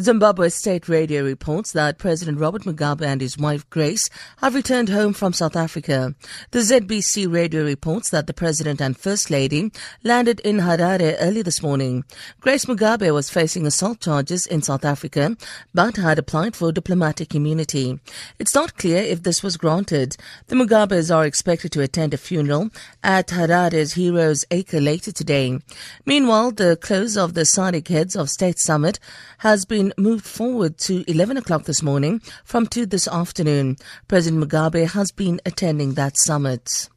Zimbabwe State Radio reports that President Robert Mugabe and his wife Grace have returned home from South Africa. The ZBC radio reports that the President and First Lady landed in Harare early this morning. Grace Mugabe was facing assault charges in South Africa but had applied for diplomatic immunity. It's not clear if this was granted. The Mugabes are expected to attend a funeral at Harare's Heroes Acre later today. Meanwhile, the close of the SADC Heads of State Summit has been moved forward to 11 o'clock this morning from 2 this afternoon. President Mugabe has been attending that summit.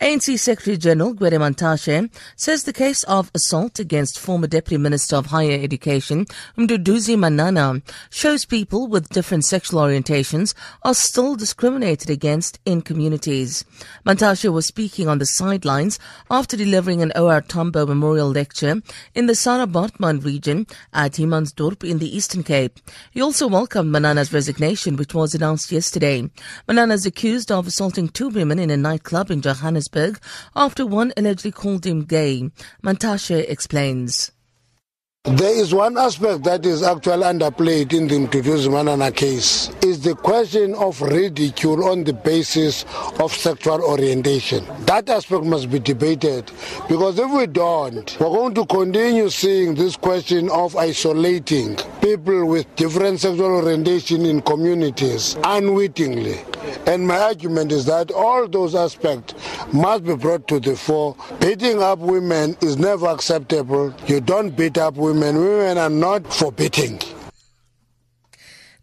ANC Secretary General Gwede Mantashe says the case of assault against former Deputy Minister of Higher Education Mduduzi Manana shows people with different sexual orientations are still discriminated against in communities. Mantashe was speaking on the sidelines after delivering an OR Tambo Memorial Lecture in the Sarah Baartman region at Humansdorp in the Eastern Cape. He also welcomed Manana's resignation, which was announced yesterday. Manana is accused of assaulting two women in a nightclub in Johannesburg after one allegedly called him gay. Mantashe explains. There is one aspect that is actually underplayed in the Mduduzi Manana case is the question of ridicule on the basis of sexual orientation. That aspect must be debated because if we don't, we're going to continue seeing this question of isolating people with different sexual orientation in communities unwittingly. And my argument is that all those aspects must be brought to the fore. Beating up women is never acceptable. You don't beat up women. Women are not for beating.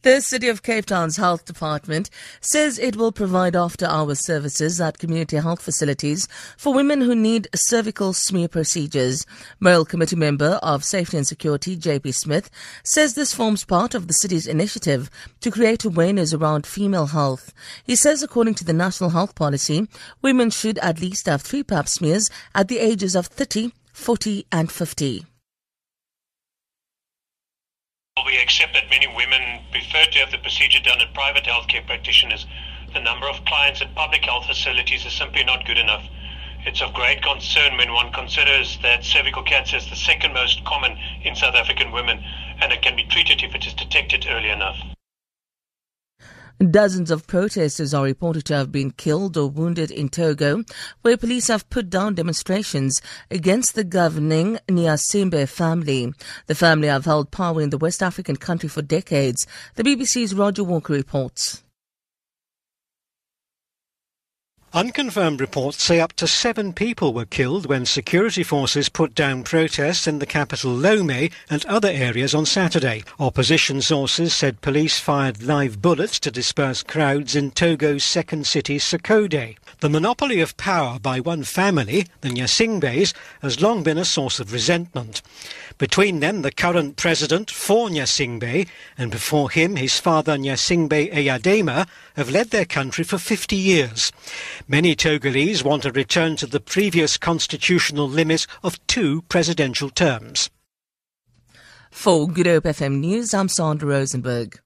The City of Cape Town's Health Department says it will provide after hours services at community health facilities for women who need cervical smear procedures. Mayoral Committee member of Safety and Security, JP Smith, says this forms part of the city's initiative to create awareness around female health. He says according to the National Health Policy, women should at least have three pap smears at the ages of 30, 40 and 50. We accept that many women prefer to have the procedure done at private healthcare practitioners. The number of clients at public health facilities is simply not good enough. It's of great concern when one considers that cervical cancer is the second most common in South African women and it can be treated if it is detected early enough. Dozens of protesters are reported to have been killed or wounded in Togo, where police have put down demonstrations against the governing Gnassingbé family. The family have held power in the West African country for decades. The BBC's Roger Walker reports. Unconfirmed reports say up to seven people were killed when security forces put down protests in the capital Lomé and other areas on Saturday. Opposition sources said police fired live bullets to disperse crowds in Togo's second city, Sokodé. The monopoly of power by one family, the Gnassingbés, has long been a source of resentment. Between them, the current president, Faure Gnassingbé, and before him, his father Gnassingbé Eyadema, have led their country for 50 years. Many Togolese want a return to the previous constitutional limit of two presidential terms. For Good Hope FM News, I'm Sandra Rosenberg.